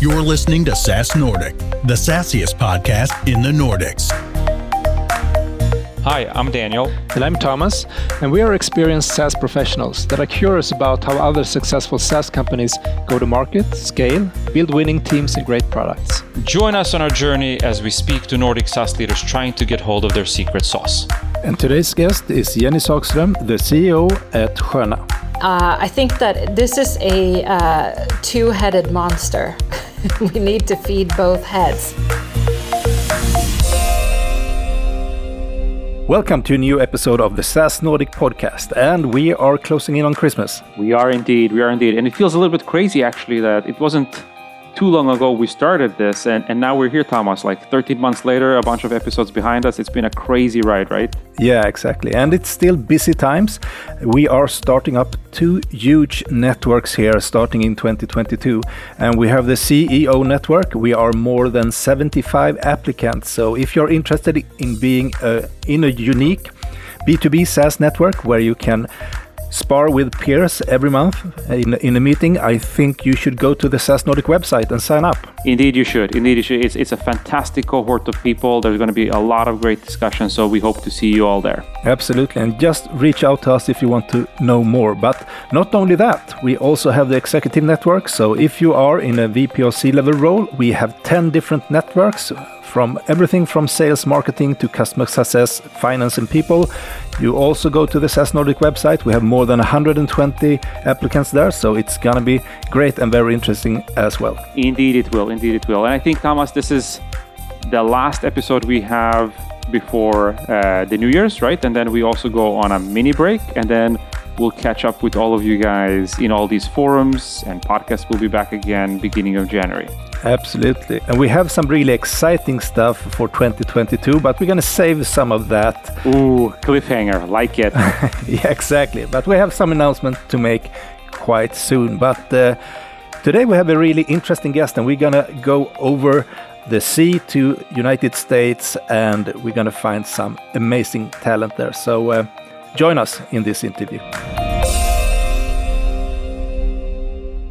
You're listening to SaaS Nordic, the sassiest podcast in the Nordics. Hi, I'm Daniel. And I'm Thomas, and we are experienced SaaS professionals that are curious about how other successful SaaS companies go to market, scale, build winning teams, and great products. Join us on our journey as we speak to Nordic SaaS leaders trying to get hold of their secret sauce. And today's guest is Jenny Sagström, the CEO at Sköna. Uh, I think that this is a uh, two headed monster. we need to feed both heads. Welcome to a new episode of the SaaS Nordic podcast, and we are closing in on Christmas. We are indeed, we are indeed. And it feels a little bit crazy actually that it wasn't too long ago we started this and, and now we're here thomas. Like 13 months later a bunch of episodes behind us. It's been a crazy ride right? Yeah exactly. And it's still busy times. We are starting up two huge networks here starting in 2022 and we have the ceo network. We are more than 75 applicants. So if you're interested in being a, in a unique b2b saas network where you can spar with peers every month in, in a meeting, I think you should go to the SaaS Nordic website and sign up. Indeed, you should. Indeed, you should. It's, it's a fantastic cohort of people. There's going to be a lot of great discussions, so we hope to see you all there. Absolutely. And just reach out to us if you want to know more. But not only that, we also have the executive network. So if you are in a VP or C level role, we have 10 different networks from everything from sales, marketing to customer success, finance, and people. You also go to the SaaS Nordic website. We have more than 120 applicants there, so it's gonna be great and very interesting as well. Indeed, it will. Indeed, it will. And I think Thomas, this is the last episode we have before uh, the New Year's, right? And then we also go on a mini break, and then we'll catch up with all of you guys in all these forums, and podcast will be back again beginning of January. Absolutely. And we have some really exciting stuff for 2022, but we're going to save some of that. Ooh, cliffhanger, like it. yeah, exactly. But we have some announcement to make quite soon. But uh, today we have a really interesting guest, and we're going to go over the sea to United States, and we're going to find some amazing talent there. So uh, join us in this interview.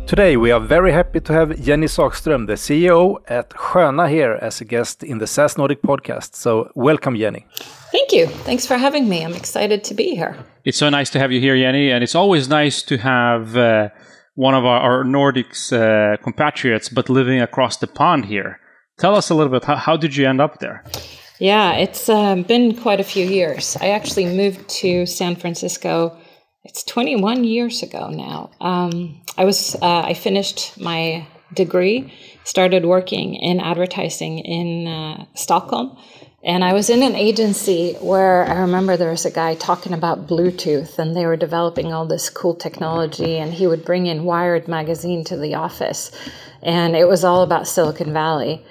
Today we are very happy to have Jenny Sagström, the CEO at Sköna here as a guest in the SaaS Nordic podcast. So welcome Jenny. Thank you. Thanks for having me. I'm excited to be here. It's so nice to have you here, Jenny, and it's always nice to have uh, one of our, our Nordics uh, compatriots, but living across the pond here. Tell us a little bit, how, how did you end up there? Yeah, it's uh, been quite a few years. I actually moved to San Francisco it's 21 years ago now. Um, I was uh, I finished my degree, started working in advertising in uh, Stockholm, and I was in an agency where I remember there was a guy talking about Bluetooth, and they were developing all this cool technology, and he would bring in Wired magazine to the office, and it was all about Silicon Valley.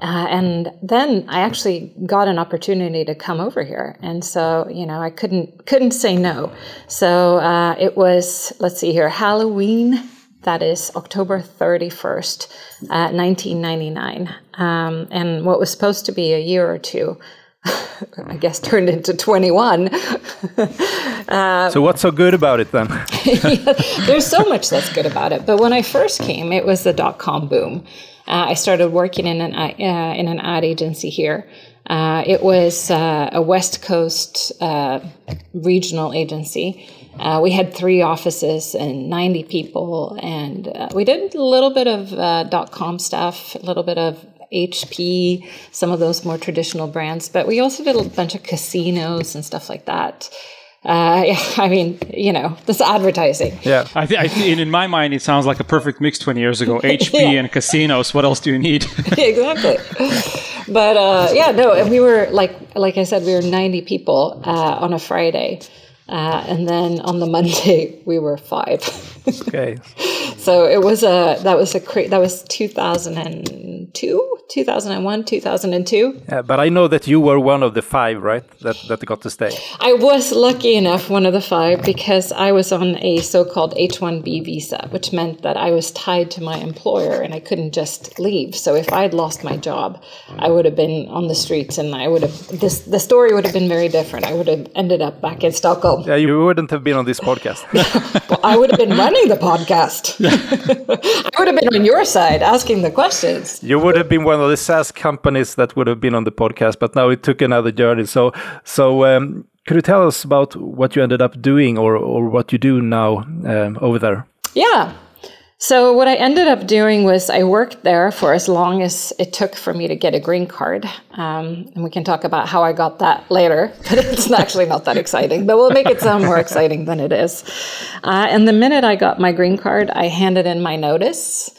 Uh, and then I actually got an opportunity to come over here, and so you know I couldn't couldn't say no. So uh, it was let's see here Halloween. That is October thirty first, uh, nineteen ninety nine, um, and what was supposed to be a year or two. I guess turned into 21. uh, so, what's so good about it then? yeah, there's so much that's good about it. But when I first came, it was the dot com boom. Uh, I started working in an uh, in an ad agency here. Uh, it was uh, a West Coast uh, regional agency. Uh, we had three offices and 90 people, and we did a little bit of dot com stuff, a little bit of HP, some of those more traditional brands, but we also did a bunch of casinos and stuff like that uh, yeah, I mean, you know, this advertising. Yeah, I think th- in my mind, it sounds like a perfect mix 20 years ago. HP yeah. and casinos. What else do you need? exactly. But uh, yeah, no, and we were like, like I said, we were 90 people uh, on a Friday, uh, and then on the Monday we were five. okay. So it was a that was a cra- that was 2002, 2001, 2002. Yeah, but I know that you were one of the five, right? That that got to stay. I was lucky enough, one of the five, because I was on a so-called H-1B visa, which meant that I was tied to my employer and I couldn't just leave. So if I'd lost my job, I would have been on the streets, and I would have this. The story would have been very different. I would have ended up back in Stockholm. Yeah, you wouldn't have been on this podcast. well, I would have been running the podcast. I would have been on your side asking the questions. You would have been one of the SaaS companies that would have been on the podcast, but now it took another journey. So, so um, could you tell us about what you ended up doing, or or what you do now um, over there? Yeah. So what I ended up doing was I worked there for as long as it took for me to get a green card, um, and we can talk about how I got that later. But it's actually not that exciting. But we'll make it sound more exciting than it is. Uh, and the minute I got my green card, I handed in my notice.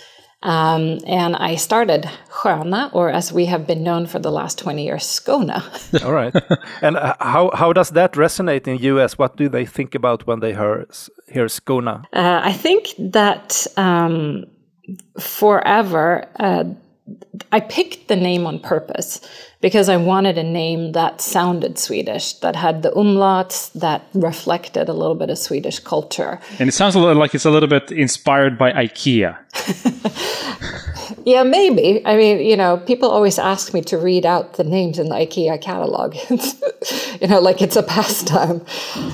Um, and I started Sköna, or as we have been known for the last 20 years, Skona. All right. And uh, how, how does that resonate in US? What do they think about when they hear, hear Skona? Uh, I think that um, forever, uh, I picked the name on purpose because I wanted a name that sounded Swedish, that had the umlauts, that reflected a little bit of Swedish culture. And it sounds a little like it's a little bit inspired by IKEA. yeah, maybe. I mean, you know, people always ask me to read out the names in the IKEA catalog. you know, like it's a pastime.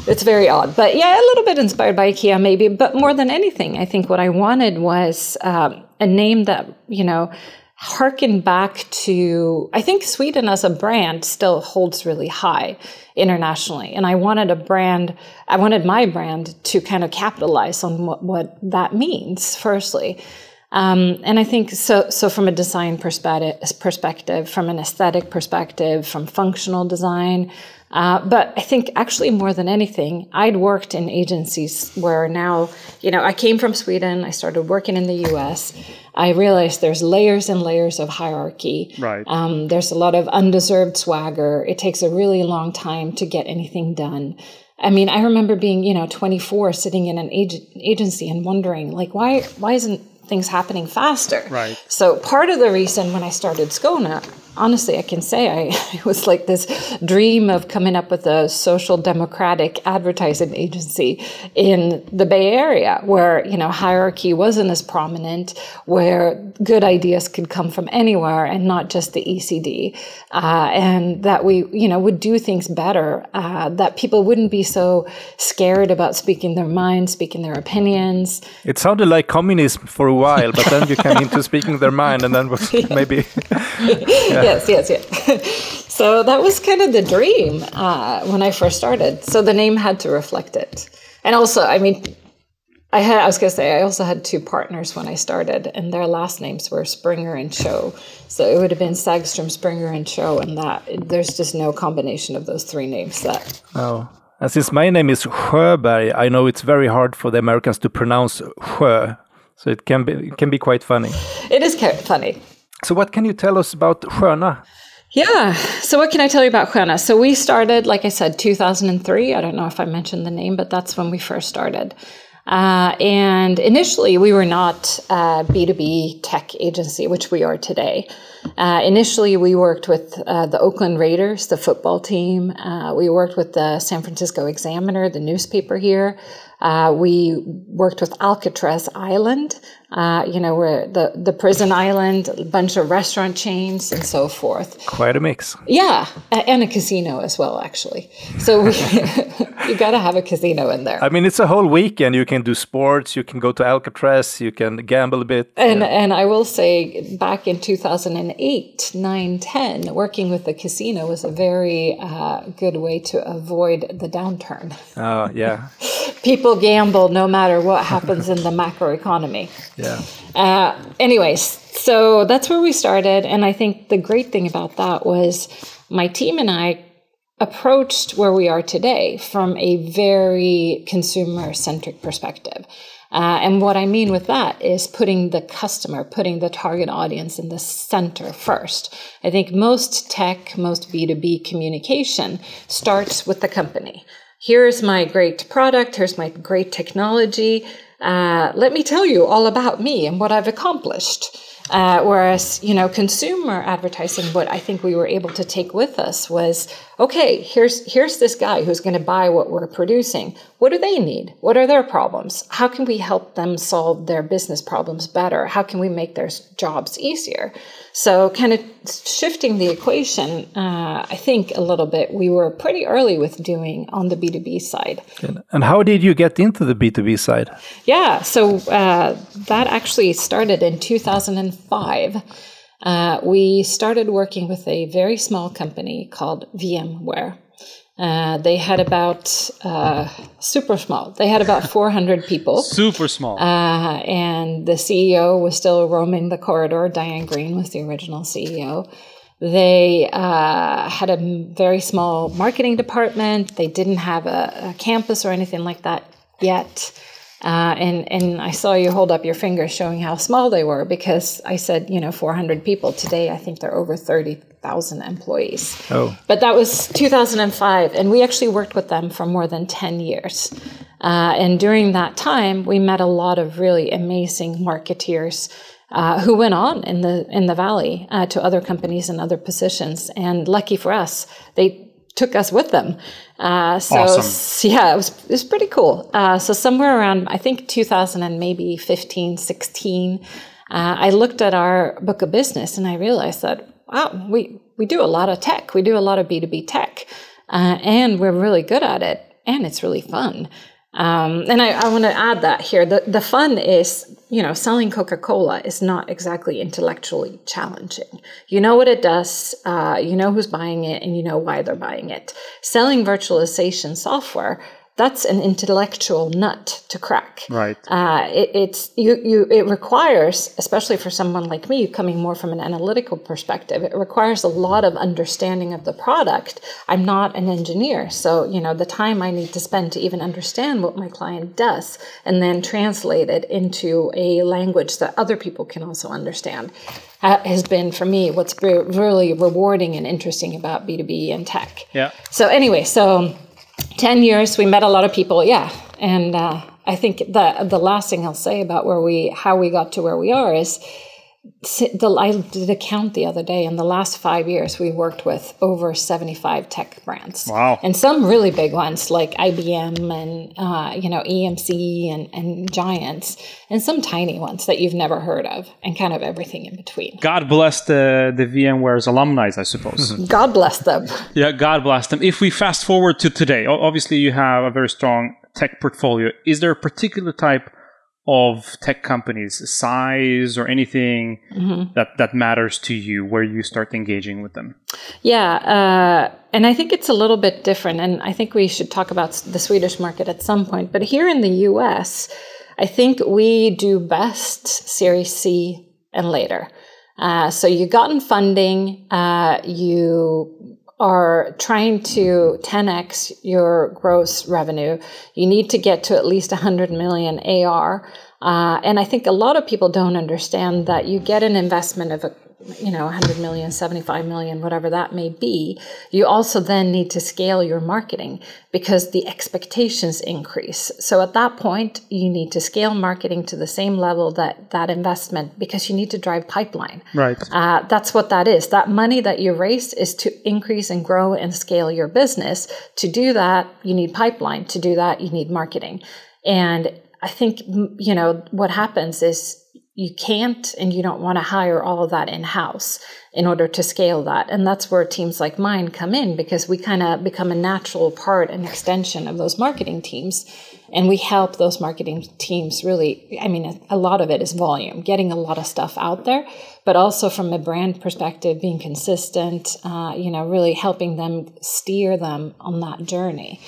It's very odd. But yeah, a little bit inspired by IKEA, maybe. But more than anything, I think what I wanted was um, a name that, you know, harken back to I think Sweden as a brand still holds really high internationally. And I wanted a brand, I wanted my brand to kind of capitalize on what, what that means, firstly. Um, and I think so. So, from a design perspective, perspective, from an aesthetic perspective, from functional design, uh, but I think actually more than anything, I'd worked in agencies where now, you know, I came from Sweden. I started working in the U.S. I realized there's layers and layers of hierarchy. Right. Um, there's a lot of undeserved swagger. It takes a really long time to get anything done. I mean, I remember being, you know, 24, sitting in an ag- agency and wondering, like, why, why isn't things happening faster. Right. So part of the reason when I started Skona, honestly, I can say I it was like this dream of coming up with a social democratic advertising agency in the Bay Area where, you know, hierarchy wasn't as prominent, where good ideas could come from anywhere and not just the ECD. Uh, and that we, you know, would do things better, uh, that people wouldn't be so scared about speaking their mind, speaking their opinions. It sounded like communism for a while, but then you came into speaking their mind and then was maybe. yeah. Yes, yes, yes. so that was kind of the dream uh, when I first started. So the name had to reflect it. And also, I mean, I had I was gonna say I also had two partners when I started, and their last names were Springer and Cho. So it would have been Sagstrom, Springer, and Cho, and that there's just no combination of those three names that. Oh, and since my name is Sjöberg, I know it's very hard for the Americans to pronounce Sjö, so it can be it can be quite funny. It is funny. So what can you tell us about Sköna? Yeah. So what can I tell you about Sköna? So we started, like I said, 2003. I don't know if I mentioned the name, but that's when we first started. Uh, and initially, we were not a B2B tech agency, which we are today. Uh, initially, we worked with uh, the Oakland Raiders, the football team. Uh, we worked with the San Francisco Examiner, the newspaper here. Uh, we worked with Alcatraz Island, uh, you know, where the, the prison island, a bunch of restaurant chains, and so forth. Quite a mix. Yeah, and a casino as well, actually. So we, you got to have a casino in there. I mean, it's a whole weekend. You can do sports, you can go to Alcatraz, you can gamble a bit. And yeah. and I will say, back in 2008, 9, 10, working with the casino was a very uh, good way to avoid the downturn. Oh, yeah. People gamble no matter what happens in the macroeconomy. Yeah. Uh, anyways, so that's where we started. And I think the great thing about that was my team and I approached where we are today from a very consumer centric perspective. Uh, and what I mean with that is putting the customer, putting the target audience in the center first. I think most tech, most B2B communication starts with the company. Here's my great product, here's my great technology. Uh, let me tell you all about me and what I've accomplished. Uh, whereas, you know, consumer advertising, what I think we were able to take with us was, okay, here's here's this guy who's going to buy what we're producing. What do they need? What are their problems? How can we help them solve their business problems better? How can we make their jobs easier? So, kind of shifting the equation, uh, I think a little bit, we were pretty early with doing on the B2B side. And how did you get into the B2B side? Yeah, so uh, that actually started in 2005. Uh, we started working with a very small company called VMware. Uh, they had about uh, super small. They had about 400 people. Super small. Uh, and the CEO was still roaming the corridor. Diane Greene was the original CEO. They uh, had a very small marketing department. They didn't have a, a campus or anything like that yet. Uh, and and I saw you hold up your finger showing how small they were because I said you know 400 people today I think they're over 30,000 employees. Oh. But that was 2005, and we actually worked with them for more than 10 years. Uh, and during that time, we met a lot of really amazing marketeers uh, who went on in the in the valley uh, to other companies and other positions. And lucky for us, they took us with them. Uh, so Awesome. yeah, it was it was pretty cool. Uh, so somewhere around I think 2000 and maybe 15, 16, uh, I looked at our book of business and I realized that wow, we we do a lot of tech. We do a lot of B two B tech, uh, and we're really good at it, and it's really fun. Um, and I, I want to add that here. The, the fun is, you know, selling Coca Cola is not exactly intellectually challenging. You know what it does, uh, you know who's buying it, and you know why they're buying it. Selling virtualization software, that's an intellectual nut to crack. Right. Uh, it, it's you, you. It requires, especially for someone like me, coming more from an analytical perspective, it requires a lot of understanding of the product. I'm not an engineer, so you know the time I need to spend to even understand what my client does, and then translate it into a language that other people can also understand, uh, has been for me what's re- really rewarding and interesting about B two B and tech. Yeah. So anyway, so 10 years we met a lot of people yeah. And uh, i think the the last thing i'll say about where we how we got to where we are is the, i did a count the other day in the last five years we worked with over 75 tech brands Wow. and some really big ones like ibm and uh, you know emc and, and giants and some tiny ones that you've never heard of and kind of everything in between God bless the, the VMware's alumni, I suppose. god bless them yeah, God bless them. If we fast forward to today, obviously you have a very strong tech portfolio. Is there a particular type of tech companies, size or anything that, that matters to you where you start engaging with them? Yeah, uh, and I think it's a little bit different. And I think we should talk about the Swedish market at some point. But here in the US, I think we do best Series C and later. Uh, so you've gotten funding, uh, you are trying to 10x your gross revenue. You need to get to at least 100 million AR. Uh, and I think a lot of people don't understand that you get an investment of a you know 100 million 75 million whatever that may be you also then need to scale your marketing because the expectations increase so at that point you need to scale marketing to the same level that that investment because you need to drive pipeline Right. uh, that's what that is. That money that you raised is to increase and grow and scale your business. To do that, you need pipeline. To do that, you need marketing. And I think, you know, what happens is you can't and you don't want to hire all of that in house in order to scale that. And that's where teams like mine come in because we kind of become a natural part and extension of those marketing teams. And we help those marketing teams really, I mean, a- lot of it is volume, getting a lot of stuff out there, but also from a brand perspective, being consistent, uh, you know, really helping them steer them on that journey.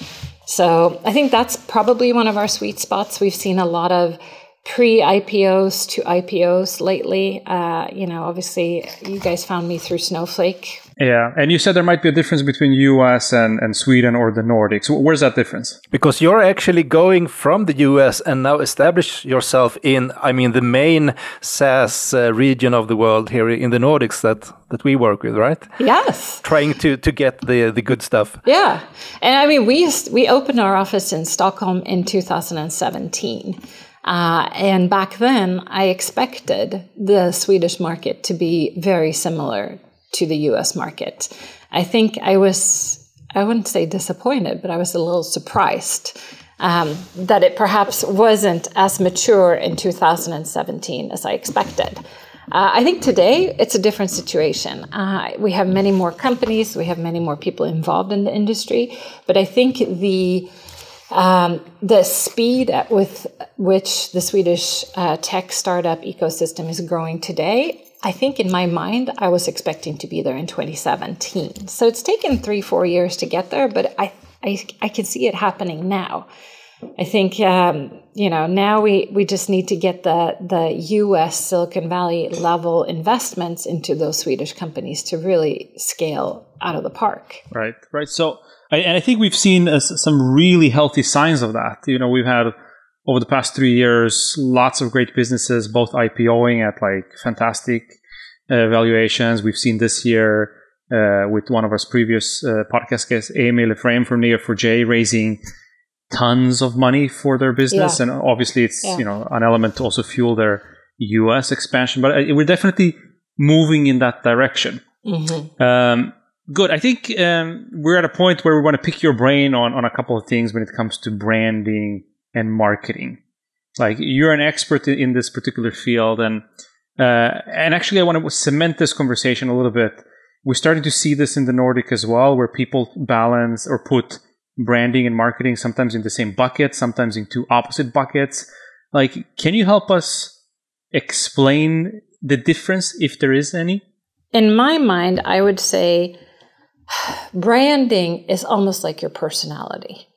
So I think that's probably one of our sweet spots. We've seen a lot of pre IPOs to IPOs lately. Uh, you know, obviously, you guys found me through Snowflake. Yeah. And you said there might be a difference between US and, and Sweden or the Nordics. Where's that difference? Because you're actually going from the US and now establish yourself in, I mean, the main SaaS uh, region of the world here in the Nordics that, that we work with, right? Yes. Trying to, to get the, the good stuff. Yeah, and I mean, we used, we opened our office in Stockholm in 2017. Uh, and back then, I expected the Swedish market to be very similar to the US market. I think I was, I wouldn't say disappointed, but I was a little surprised um, that it perhaps wasn't as mature in 2017 as I expected. Uh, I think today it's a different situation. Uh, we have many more companies, we have many more people involved in the industry, but I think the um, the speed at with which the Swedish uh, tech startup ecosystem is growing today, I think in my mind, I was expecting to be there in 2017. So it's taken three, four years to get there, but I, I, I can see it happening now. I think um, you know now we we just need to get the the U.S. Silicon Valley level investments into those Swedish companies to really scale out of the park. Right, right. So and I think we've seen uh, some really healthy signs of that. You know, we've had over the past three years lots of great businesses, both IPOing at like fantastic uh, valuations. We've seen this year uh, with one of our previous uh, podcast guests, Emil Eifrem from Neo4j, raising tons of money for their business, yeah. and obviously it's yeah. you know an element to also fuel their U.S. expansion. But uh, we're definitely moving in that direction. Mm-hmm. Um, Good. I think um, we're at a point where we want to pick your brain on, on a couple of things when it comes to branding and marketing. Like you're an expert in, this particular field, and uh, and actually, I want to cement this conversation a little bit. We're starting to see this in the Nordic as well, where people balance or put branding and marketing sometimes in the same bucket, sometimes in two opposite buckets. Like, can you help us explain the difference, if there is any? In my mind, I would say branding is almost like your personality.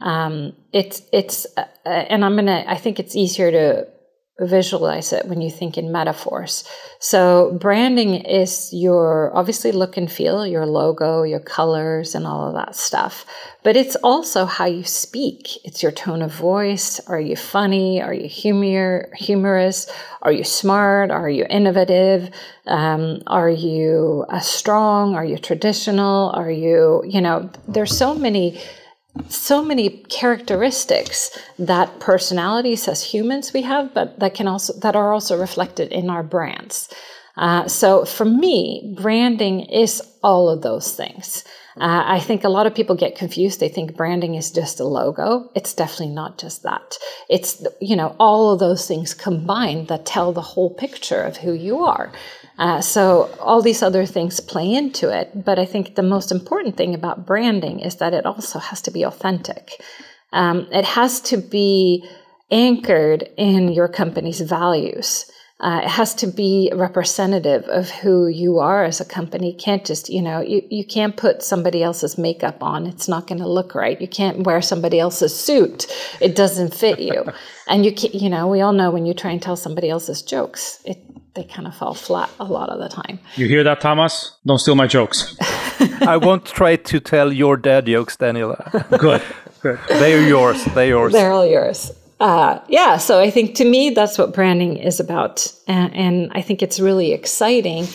Um, it's it's uh, and I'm gonna. I think it's easier to visualize it when you think in metaphors. So branding is your obviously look and feel, your logo, your colors and all of that stuff. But it's also how you speak. It's your tone of voice. Are you funny? Are you humor humorous? Are you smart? Are you innovative? Um, are you uh, strong? Are you traditional? Are you, you know, there's so many so many characteristics that personalities as humans we have, but that can also that are also reflected in our brands. Uh, so for me, branding is all of those things. Uh, I think a lot of people get confused. They think branding is just a logo. It's definitely not just that. It's you know all of those things combined that tell the whole picture of who you are. Uh, so all these other things play into it. But I think the most important thing about branding is that it also has to be authentic. Um, it has to be anchored in your company's values. Uh, it has to be representative of who you are as a company. You can't just, you know, you, you can't put somebody else's makeup on. It's not going to look right. You can't wear somebody else's suit. It doesn't fit you. and you can, you know, we all know when you try and tell somebody else's jokes, it, they kind of fall flat a lot of the time. You hear that, Thomas? Don't steal my jokes. I won't try to tell your dad jokes, Daniela. Good. Good. They're yours. They're yours. They're all yours uh, yeah, so I think to me that's what branding is about, and, and I think it's really exciting.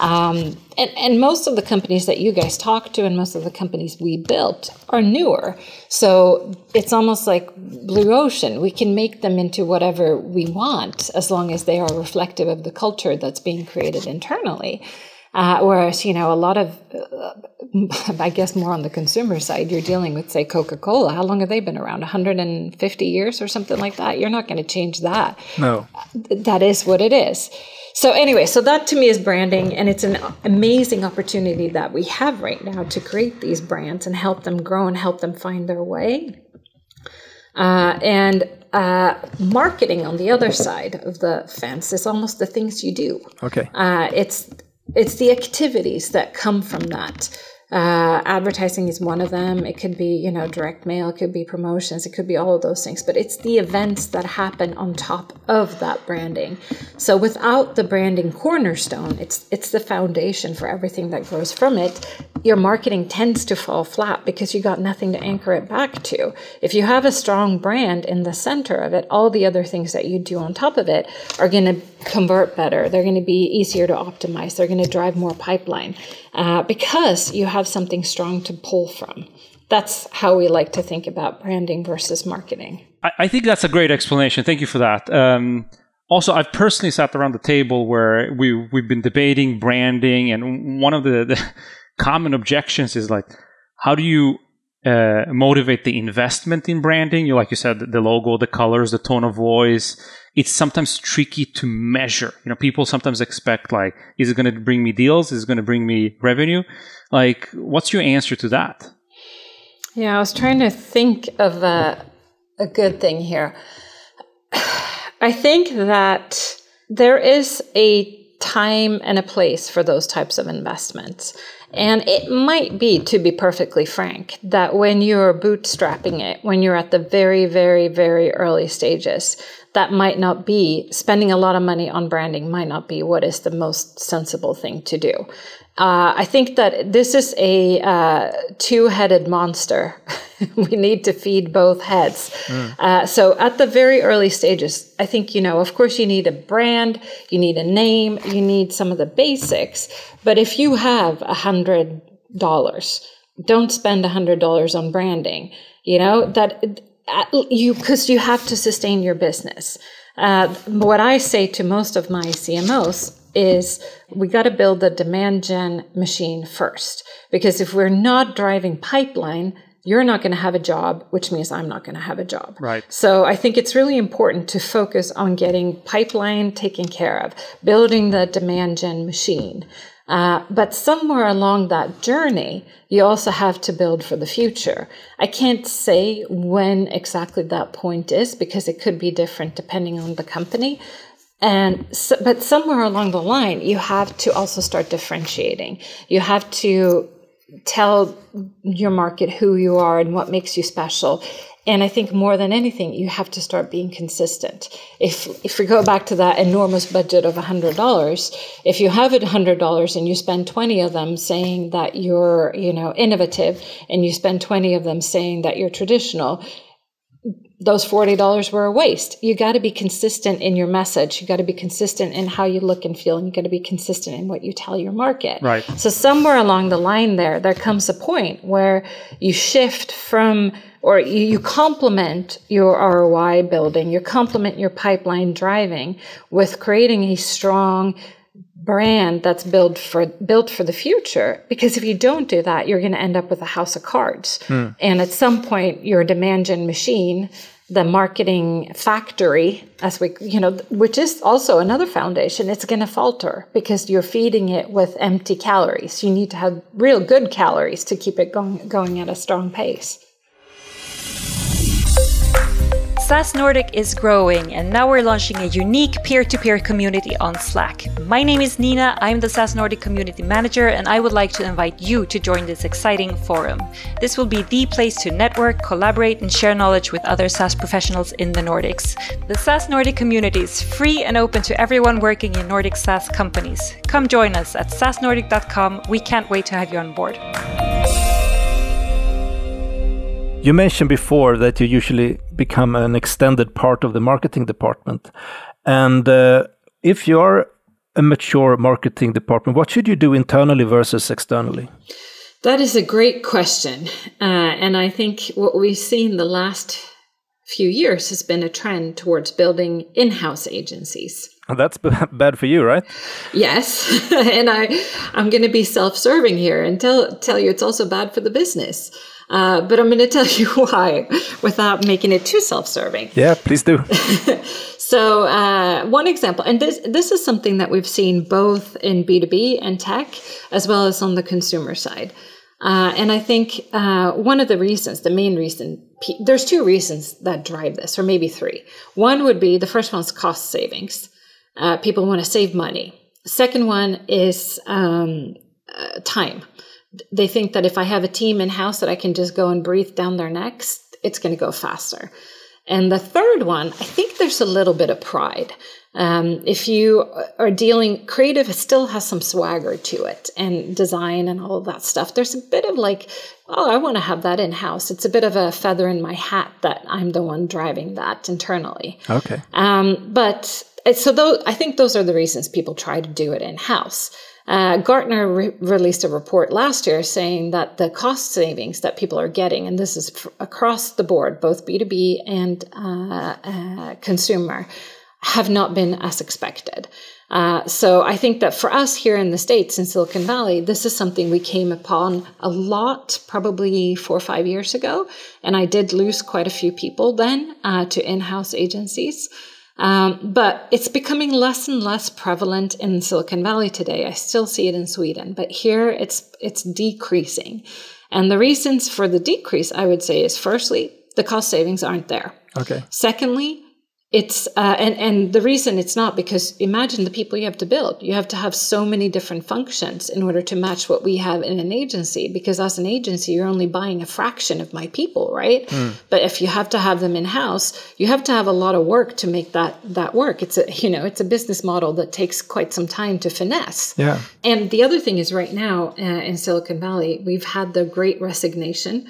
Um, and, and most of the companies that you guys talk to, and most of the companies we built, are newer. So it's almost like blue ocean. We can make them into whatever we want as long as they are reflective of the culture that's being created internally. Uh, whereas, you know, a lot of, uh, I guess more on the consumer side, you're dealing with, say, Coca Cola. How long have they been around? 150 years or something like that? You're not going to change that. No. That is what it is. So, anyway, so that to me is branding, and it's an amazing opportunity that we have right now to create these brands and help them grow and help them find their way. Uh, and uh, marketing on the other side of the fence is almost the things you do. Okay. Uh, it's it's the activities that come from that. Uh, advertising is one of them. It could be, you know, direct mail, it could be promotions, it could be all of those things, but it's the events that happen on top of that branding. So without the branding cornerstone, it's it's the foundation for everything that grows from it. Your marketing tends to fall flat because you got nothing to anchor it back to. If you have a strong brand in the center of it, all the other things that you do on top of it are going to convert better. They're going to be easier to optimize. They're going to drive more pipeline uh, because you have something strong to pull from. That's how we like to think about branding versus marketing. I, I, think that's a great explanation. Thank you for that. Um, also, I've personally sat around the table where we we've been debating branding, and one of the, the common objections is like, how do you uh, motivate the investment in branding? You like you said, the logo, the colors, the tone of voice. It's sometimes tricky to measure. You know, people sometimes expect like, is it going to bring me deals? Is it going to bring me revenue? Like, what's your answer to that? Yeah, I was trying to think of a, a good thing here. I think that there is a time and a place for those types of investments. And it might be, to be perfectly frank, that when you're bootstrapping it, when you're at the very, very, very early stages, that might not be spending a lot of money on branding, might not be what is the most sensible thing to do. Uh, I think that this is a uh, two headed monster. we need to feed both heads. Mm. Uh, so, at the very early stages, I think, you know, of course, you need a brand, you need a name, you need some of the basics. But if you have a hundred dollars, don't spend a hundred dollars on branding. You know, that you, because you have to sustain your business. Uh, what I say to most of my CMOs is we got to build the demand gen machine first. Because if we're not driving pipeline, you're not going to have a job, which means I'm not going to have a job. Right. So I think it's really important to focus on getting pipeline taken care of, building the demand gen machine. Uh, but somewhere along that journey, you also have to build for the future. I can't say when exactly that point is because it could be different depending on the company. And so, but somewhere along the line, you have to also start differentiating. You have to tell your market who you are and what makes you special. And I think more than anything, you have to start being consistent. If if we go back to that enormous budget of hundred dollars, if you have it hundred dollars and you spend twenty of them saying that you're you know innovative, and you spend twenty of them saying that you're traditional, those $40 were a waste. You got to be consistent in your message. You got to be consistent in how you look and feel, and you got to be consistent in what you tell your market. Right. So somewhere along the line there, there comes a point where you shift from, or you, you complement your ROI building, you complement your pipeline driving with creating a strong brand that's built for built for the future. Because if you don't do that you're going to end up with a house of cards. Hmm. and at some point your demand gen machine the marketing factory as we you know which is also another foundation it's going to falter because you're feeding it with empty calories. You need to have real good calories to keep it going going at a strong pace SaaS Nordic is growing, and now we're launching a unique peer to peer community on Slack. My name is Nina, I'm the SaaS Nordic Community Manager, and I would like to invite you to join this exciting forum. This will be the place to network, collaborate, and share knowledge with other SaaS professionals in the Nordics. The SaaS Nordic community is free and open to everyone working in Nordic SaaS companies. Come join us at sasnordic.com. We can't wait to have you on board. You mentioned before that you usually become an extended part of the marketing department. And uh, if you are a mature marketing department, what should you do internally versus externally? That is a great question. Uh, and I think what we've seen the last few years has been a trend towards building in house agencies. That's bad for you, right? Yes, and I, I'm going to be self-serving here and tell tell you it's also bad for the business. Uh, but I'm going to tell you why without making it too self-serving. Yeah, please do. so uh, one example, and this this is something that we've seen both in B2B and tech, as well as on the consumer side. Uh, and I think uh, one of the reasons, the main reason, there's two reasons that drive this, or maybe three. One would be the first one's cost savings. Uh, people want to save money. Second one is um, uh, time they think that if I have a team in house that I can just go and breathe down their necks, it's going to go faster. And the third one, I think there's a little bit of pride. Um, if you are dealing creative, it still has some swagger to it, and design and all of that stuff. There's a bit of like, oh, I want to have that in house. It's a bit of a feather in my hat that I'm the one driving that internally. Okay. Um, but so those, I think those are the reasons people try to do it in house. Uh, Gartner re- released a report last year saying that the cost savings that people are getting, and this is across the board, both B2B and uh, uh, consumer, have not been as expected. Uh, so I think that for us here in the States, in Silicon Valley, this is something we came upon a lot, probably four or five years ago. And I did lose quite a few people then uh, to in house agencies. Um, but it's becoming less and less prevalent in Silicon Valley today. I still see it in Sweden, but here it's it's decreasing. And the reasons for the decrease, I would say, is firstly, the cost savings aren't there. Okay. Secondly, it's uh, and and the reason it's not because imagine the people you have to build. You have to have so many different functions in order to match what we have in an agency because as an agency you're only buying a fraction of my people right? Mm. but if you have to have them in house you have to have a lot of work to make that that work. It's a you know it's a business model that takes quite some time to finesse. Yeah. And the other thing is right now uh, in silicon valley we've had the great resignation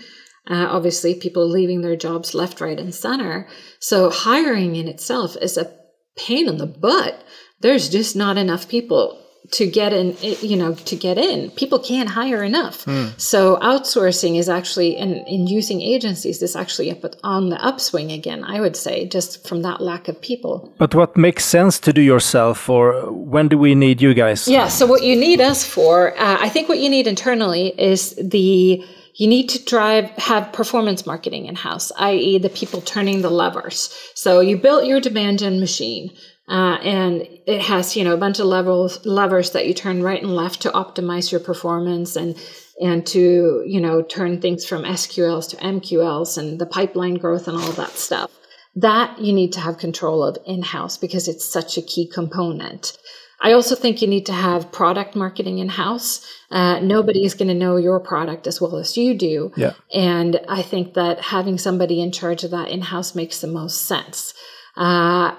uh, obviously, people leaving their jobs left, right, and center. So hiring in itself is a pain in the butt. There's just not enough people to get in you know to get in people can't hire enough mm. so outsourcing is actually and in using agencies is actually up on the upswing again i would say just from that lack of people but what makes sense to do yourself or when do we need you guys yeah so what you need us for uh, i think what you need internally is the you need to drive have performance marketing in house i.e the people turning the levers. So you built your demand gen machine uh, and it has you know a bunch of levels levers that you turn right and left to optimize your performance and and to you know turn things from sqls to mqls and the pipeline growth and all that stuff. That you need to have control of in house because it's such a key component I also think you need to have product marketing in house. Uh, nobody is going to know your product as well as you do. Yeah. And I think that having somebody in charge of that in house makes the most sense. Uh,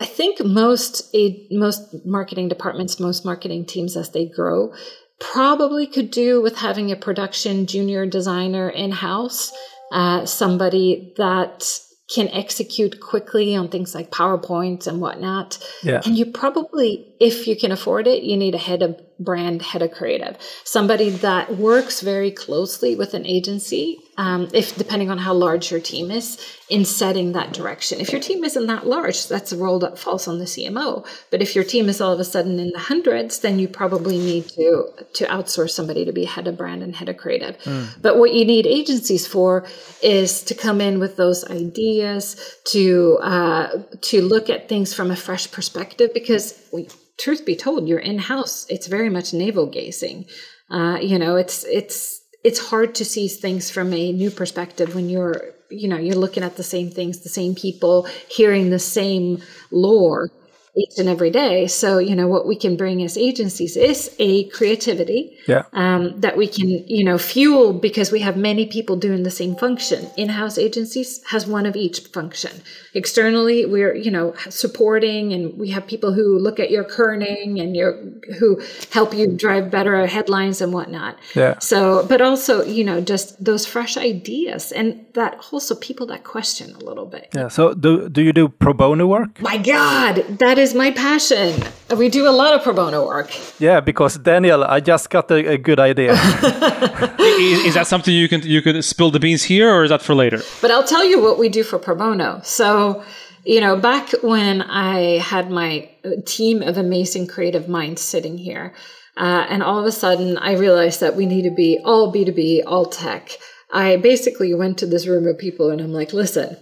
I think most most marketing departments, most marketing teams, as they grow, probably could do with having a production junior designer in house, uh, somebody that can execute quickly on things like PowerPoint and whatnot. Yeah. And you probably, if you can afford it, you need a head of brand, head of creative, somebody that works very closely with an agency um, if depending on how large your team is, in setting that direction. If your team isn't that large, that's a role that falls on the CMO. But if your team is all of a sudden in the hundreds, then you probably need to to outsource somebody to be head of brand and head of creative. Mm. But what you need agencies for is to come in with those ideas, to uh, to look at things from a fresh perspective, because we, truth be told, you're in house. It's very much navel gazing. Uh, you know, it's it's it's hard to see things from a new perspective when you're you know you're looking at the same things the same people hearing the same lore each and every day. So, you know, what we can bring as agencies is a creativity yeah. um, that we can, you know, fuel because we have many people doing the same function. In-house agencies has one of each function. Externally, we're, you know, supporting and we have people who look at your kerning and your, who help you drive better headlines and whatnot. Yeah. So, but also, you know, just those fresh ideas and that also people that question a little bit. Yeah. So do, do you do pro bono work? My God, that is my passion. We do a lot of pro bono work. Yeah, because Daniel, I just got a, a good idea. is, is, that something you can you could spill the beans here, or is that for later? But I'll tell you what we do for pro bono. So, you know, back when I had my team of amazing creative minds sitting here, uh, and all of a sudden I realized that we need to be all B two B, all tech. I basically went to this room of people and I'm like, listen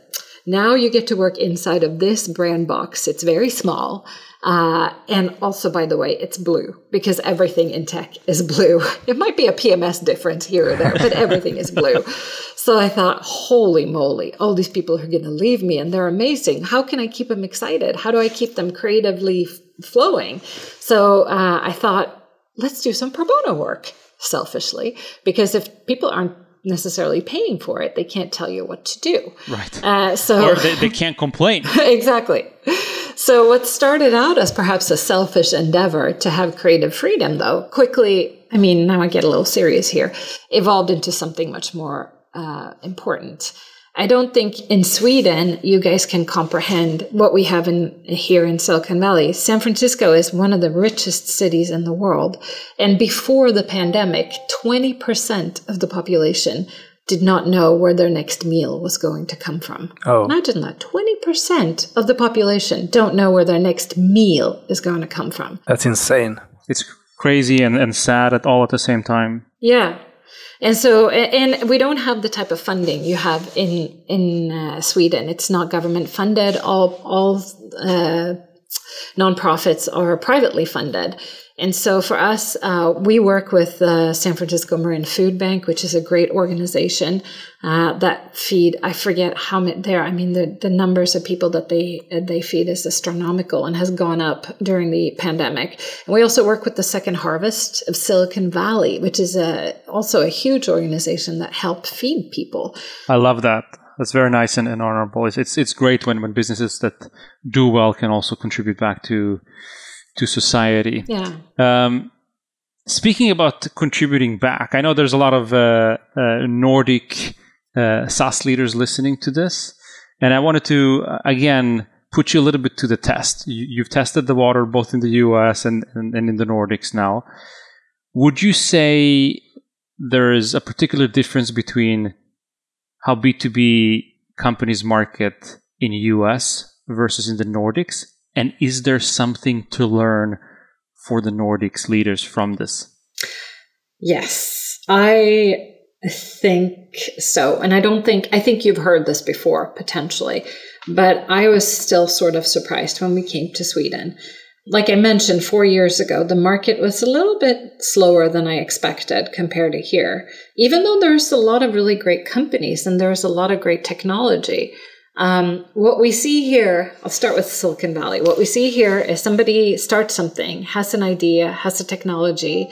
now you get to work inside of this brand box. It's very small. Uh, and also, by the way, it's blue because everything in tech is blue. It might be a PMS difference here or there, but everything is blue. So I thought, holy moly, all these people are going to leave me and they're amazing. How can I keep them excited? How do I keep them creatively f- flowing? So uh, I thought, let's do some pro bono work selfishly because if people aren't necessarily paying for it. They can't tell you what to do. Right. Uh, so or they, they can't complain. exactly. So what started out as perhaps a selfish endeavor to have creative freedom, though, quickly, I mean, now I get a little serious here, evolved into something much more uh, important. I don't think in Sweden you guys can comprehend what we have in here in Silicon Valley. San Francisco is one of the richest cities in the world. And before the pandemic, 20% of the population did not know where their next meal was going to come from. Oh. Imagine that. 20% of the population don't know where their next meal is going to come from. That's insane. It's crazy and, and sad at all at the same time. Yeah. And so, and we don't have the type of funding you have in in uh, Sweden. It's not government funded. All all uh, nonprofits are privately funded. And so for us, uh, we work with the San Francisco Marin Food Bank, which is a great organization uh, that feed. I forget how many there. I mean, the, the numbers of people that they they feed is astronomical and has gone up during the pandemic. And we also work with the Second Harvest of Silicon Valley, which is a also a huge organization that help feed people. I love that. That's very nice and, and honorable. It's, it's it's great when when businesses that do well can also contribute back to to society. Yeah. Um, speaking about contributing back, I know there's a lot of uh, uh, Nordic uh, SaaS leaders listening to this, and I wanted to uh, again put you a little bit to the test. You, have tested the water both in the US and, and, and in the Nordics now. Would you say there is a particular difference between how B2B companies market in US versus in the Nordics? And is there something to learn for the Nordics leaders from this? Yes, I think so. And I don't think, I think you've heard this before potentially, but I was still sort of surprised when we came to Sweden. Like I mentioned, four years ago, the market was a little bit slower than I expected compared to here. Even though there's a lot of really great companies and there's a lot of great technology, um, what we see here, I'll start with Silicon Valley. What we see here is somebody starts something, has an idea, has a technology,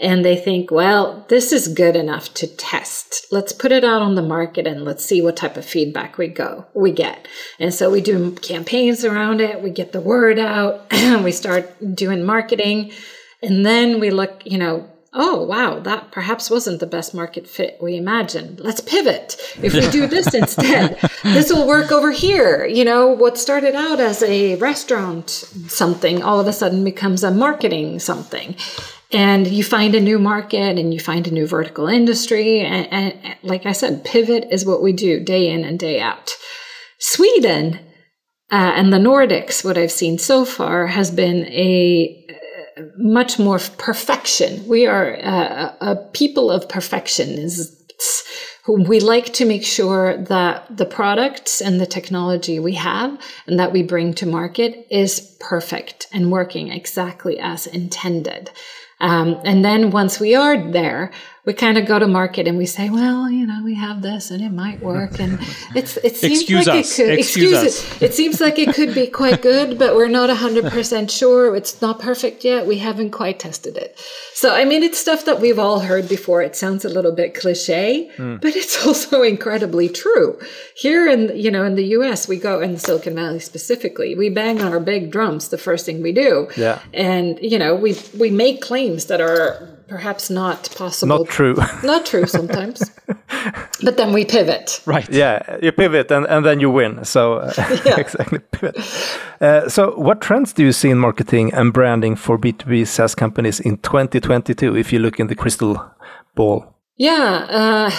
and they think, well, this is good enough to test. Let's put it out on the market and let's see what type of feedback we go we get. And so we do campaigns around it, we get the word out, we start doing marketing, and then we look, you know, oh, wow, that perhaps wasn't the best market fit we imagined. Let's pivot. If we do this instead, this will work over here. You know, what started out as a restaurant something all of a sudden becomes a marketing something. And you find a new market and you find a new vertical industry. And, and like I said, pivot is what we do day in and day out. Sweden uh, and the Nordics, what I've seen so far, has been a much more perfection. We are a, a people of perfectionists we like to make sure that the products and the technology we have and that we bring to market is perfect and working exactly as intended. Um, and then once we are there, we kind of go to market and we say, well, you know, we have this and it might work, and it's it seems excuse like us. it could excuse, excuse us. it. It seems like it could be quite good, but we're not hundred percent sure. It's not perfect yet. We haven't quite tested it. So I mean, it's stuff that we've all heard before. It sounds a little bit cliche, Hmm. but it's also incredibly true. Here in you know in the U.S., we go in Silicon Valley specifically, we bang on our big drums the first thing we do, Yeah. and you know we we make claims that are perhaps not possible Not true. not true sometimes. but then we pivot. Right. yeah, you pivot and, and then you win. So uh, exactly pivot. Uh, so what trends do you see in marketing and branding for B2B SaaS companies in 2022 if you look in the crystal ball? Yeah, uh,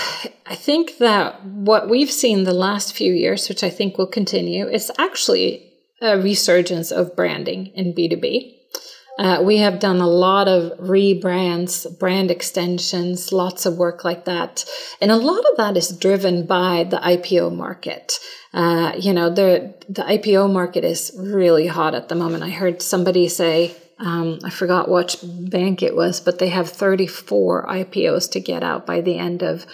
I think that what we've seen the last few years, which I think will continue, is actually a resurgence of branding in B2B. Uh, we have done a lot of rebrands, brand extensions, lots of work like that. And a lot of that is driven by the IPO market. Uh, you know, the, the IPO market is really hot at the moment. I heard somebody say, um, I forgot which bank it was, but they have 34 IPOs to get out by the end of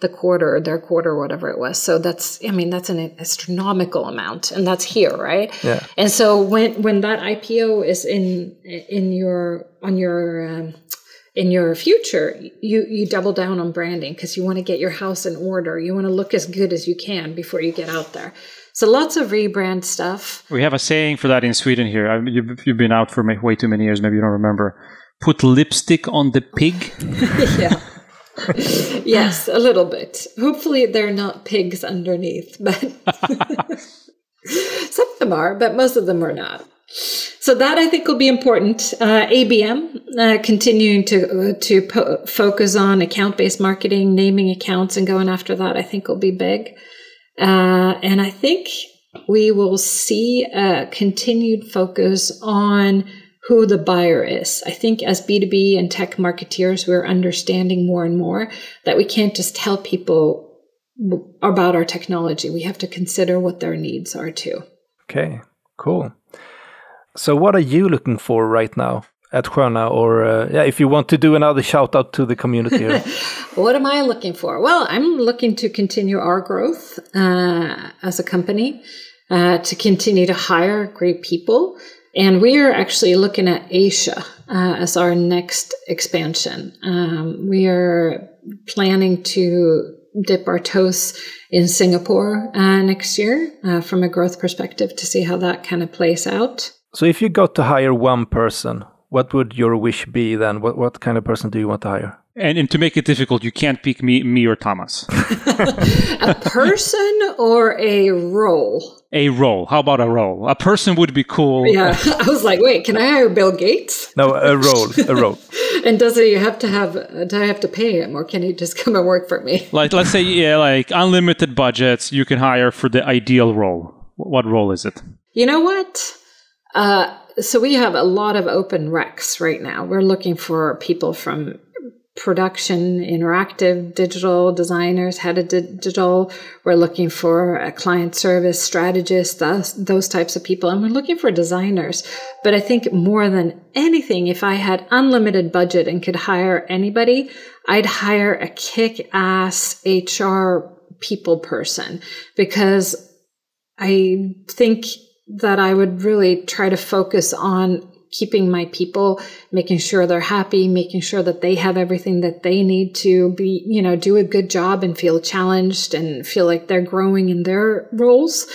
the quarter, their quarter, whatever it was. So that's, I mean, that's an astronomical amount, and that's here, right? Yeah. And so when when that IPO is in in your on your um, in your future, you you double down on branding because you want to get your house in order. You want to look as good as you can before you get out there. So lots of rebrand stuff. We have a saying for that in Sweden here. I mean, you've, you've been out for way too many years. Maybe you don't remember. Put lipstick on the pig. yeah. yes, a little bit. Hopefully, they're not pigs underneath, but some of them are, but most of them are not. So that I think will be important. Uh, ABM uh, continuing to uh, to po- focus on account based marketing, naming accounts, and going after that. I think will be big. Uh, and I think we will see a continued focus on who the buyer is. I think as B2B and tech marketeers, we're understanding more and more that we can't just tell people about our technology. We have to consider what their needs are too. Okay, cool. So, what are you looking for right now at Sköna? Or, uh, yeah, if you want to do another shout out to the community here. what am I looking for? Well, I'm looking to continue our growth uh, as a company, uh, to continue to hire great people. And we are actually looking at Asia uh, as our next expansion. Um, we are planning to dip our toes in Singapore uh, next year uh, from a growth perspective to see how that kind of plays out. So, if you got to hire one person, what would your wish be then? What, what kind of person do you want to hire? And, and to make it difficult, you can't pick me, me or Thomas. a person or a role? A role. How about a role? A person would be cool. Yeah, I was like, wait, can I hire Bill Gates? No, a role, a role. and does he have to have? Do I have to pay him, or can he just come and work for me? Like, let's say, yeah, like unlimited budgets, you can hire for the ideal role. What role is it? You know what? Uh, so we have a lot of open recs right now. We're looking for people from production, interactive, digital designers, head of digital. We're looking for a client service strategist, those, those types of people. And we're looking for designers. But I think more than anything, if I had unlimited budget and could hire anybody, I'd hire a kick ass HR people person because I think that I would really try to focus on keeping my people, making sure they're happy, making sure that they have everything that they need to be, you know, do a good job and feel challenged and feel like they're growing in their roles.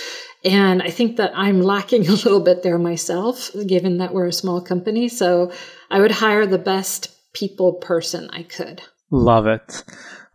And I think that I'm lacking a little bit there myself, given that we're a small company. So I would hire the best people person I could. Love it.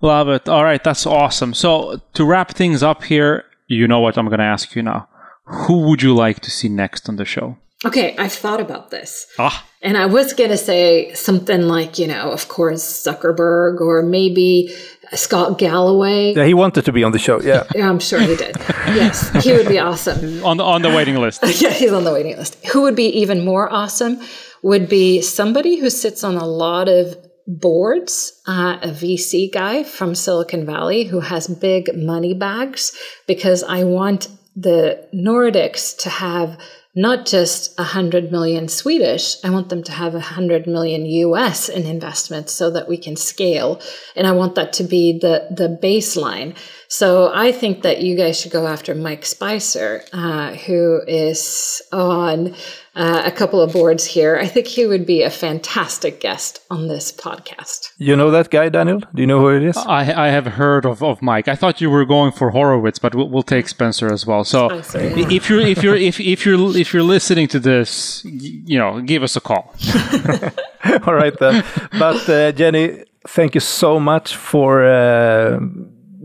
Love it. All right. That's awesome. So to wrap things up here, you know what I'm going to ask you now. Who would you like to see next on the show? Okay, I've thought about this. Ah. And I was going to say something like, you know, of course, Zuckerberg or maybe Scott Galloway. Yeah, he wanted to be on the show. Yeah. yeah, I'm sure he did. yes, he would be awesome. On the, on the waiting list. yeah, he's on the waiting list. Who would be even more awesome would be somebody who sits on a lot of boards, uh, a VC guy from Silicon Valley who has big money bags, because I want the Nordics to have not just 100 million Swedish, I want them to have 100 million US in investments so that we can scale. And I want that to be the, the baseline. So I think that you guys should go after Mike Speiser, uh, who is on uh, a couple of boards here. I think he would be a fantastic guest on this podcast. You know that guy, Daniel? Do you know who it is? I, I have heard of, of Mike. I thought you were going for Horowitz, but we'll, we'll take Spencer as well. So Spencer, yeah. if you're if you're if, if you're if you're listening to this, you know, give us a call. All right then. But uh, Jenny, thank you so much for.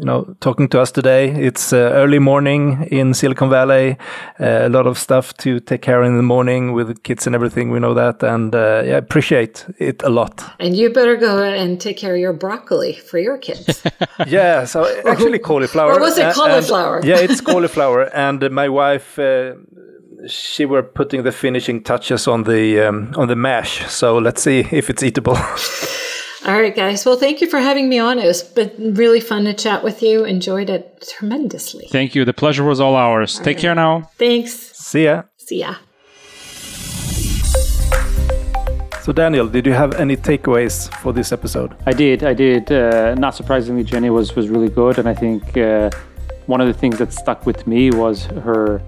You know talking to us today. It's uh, early morning in Silicon Valley. Uh, a lot of stuff to take care of in the morning with kids and everything. We know that, and uh, yeah, appreciate it a lot. And you better go and take care of your broccoli for your kids. yeah, so actually cauliflower. Or was it cauliflower? And, yeah, it's cauliflower, and my wife uh, she were putting the finishing touches on the um, on the mash. So let's see if it's eatable. All right, guys. Well, thank you for having me on. It was been really fun to chat with you. Enjoyed it tremendously. Thank you. The pleasure was all ours. All Take right. care now. Thanks. See ya. See ya. So, Daniel, did you have any takeaways for this episode? I did. I did. Uh, not surprisingly, Jenny was was really good, and I think uh, one of the things that stuck with me was her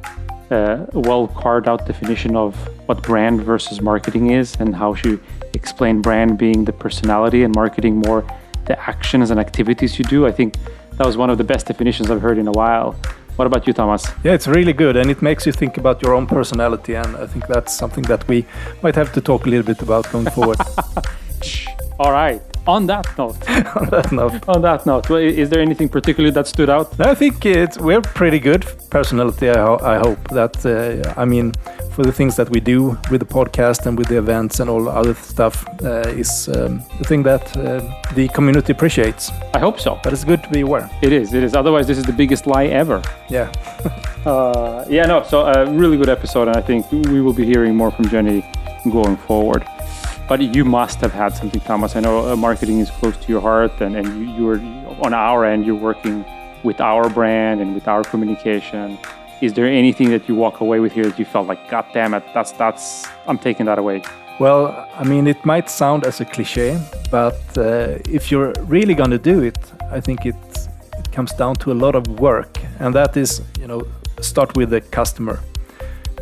uh, well carved out definition of what brand versus marketing is and how she explained brand being the personality and marketing more the actions and activities you do. I think that was one of the best definitions I've heard in a while. What about you, Thomas? Yeah, it's really good and it makes you think about your own personality. And I think that's something that we might have to talk a little bit about going forward. All right. On that note, on that note. on that note, well, is there anything particularly that stood out? I think it's we're pretty good personality. I, ho- I hope that uh, I mean for the things that we do with the podcast and with the events and all other stuff uh, is um, the thing that uh, the community appreciates. I hope so. But it's good to be aware. It is. It is. Otherwise, this is the biggest lie ever. Yeah. Uh, yeah, no. So a really good episode, and I think we will be hearing more from Jenny going forward. But you must have had something, Thomas. I know uh, marketing is close to your heart, and, and you, you're on our end. You're working with our brand and with our communication. Is there anything that you walk away with here that you felt like, God damn it, that's that's I'm taking that away? Well, I mean, it might sound as a cliche, but uh, if you're really going to do it, I think it comes down to a lot of work, and that is, you know, start with the customer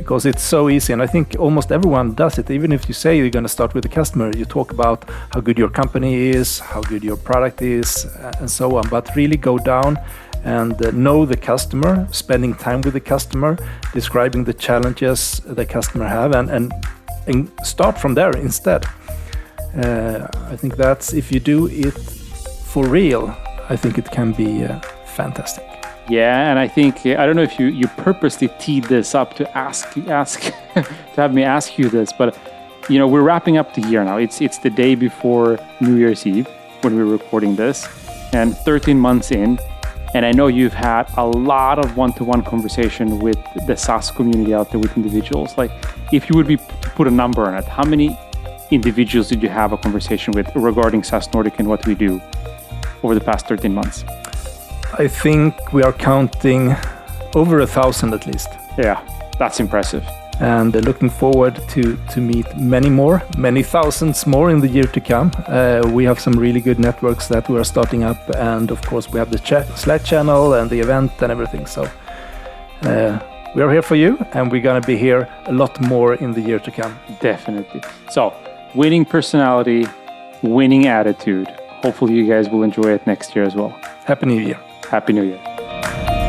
because it's so easy and i think almost everyone does it. Even if you say you're going to start with the customer you talk about how good your company is how good your product is uh, and so on. But really go down and uh, know the customer spending time with the customer describing the challenges the customer have and, and, and start from there instead. Uh, i think that's if you do it for real i think it can be uh, fantastic yeah, and I think uh, I don't know if you you purposely teed this up to ask ask to have me ask you this, but you know we're wrapping up the year now. It's it's the day before New Year's Eve when we're recording this, and 13 months in, and I know you've had a lot of one-to-one conversation with the SaaS community out there with individuals. Like, if you would be put a number on it, how many individuals did you have a conversation with regarding SaaS Nordic and what we do over the past 13 months? I think we are counting over a thousand at least. Yeah, that's impressive. And uh, looking forward to, to meet many more, many thousands more in the year to come. Uh, we have some really good networks that we are starting up, and of course, we have the chat, Slack channel and the event and everything. So, uh, we are here for you, and we're going to be here a lot more in the year to come. Definitely. So, winning personality, winning attitude. Hopefully, you guys will enjoy it next year as well. Happy New Year. Happy New Year.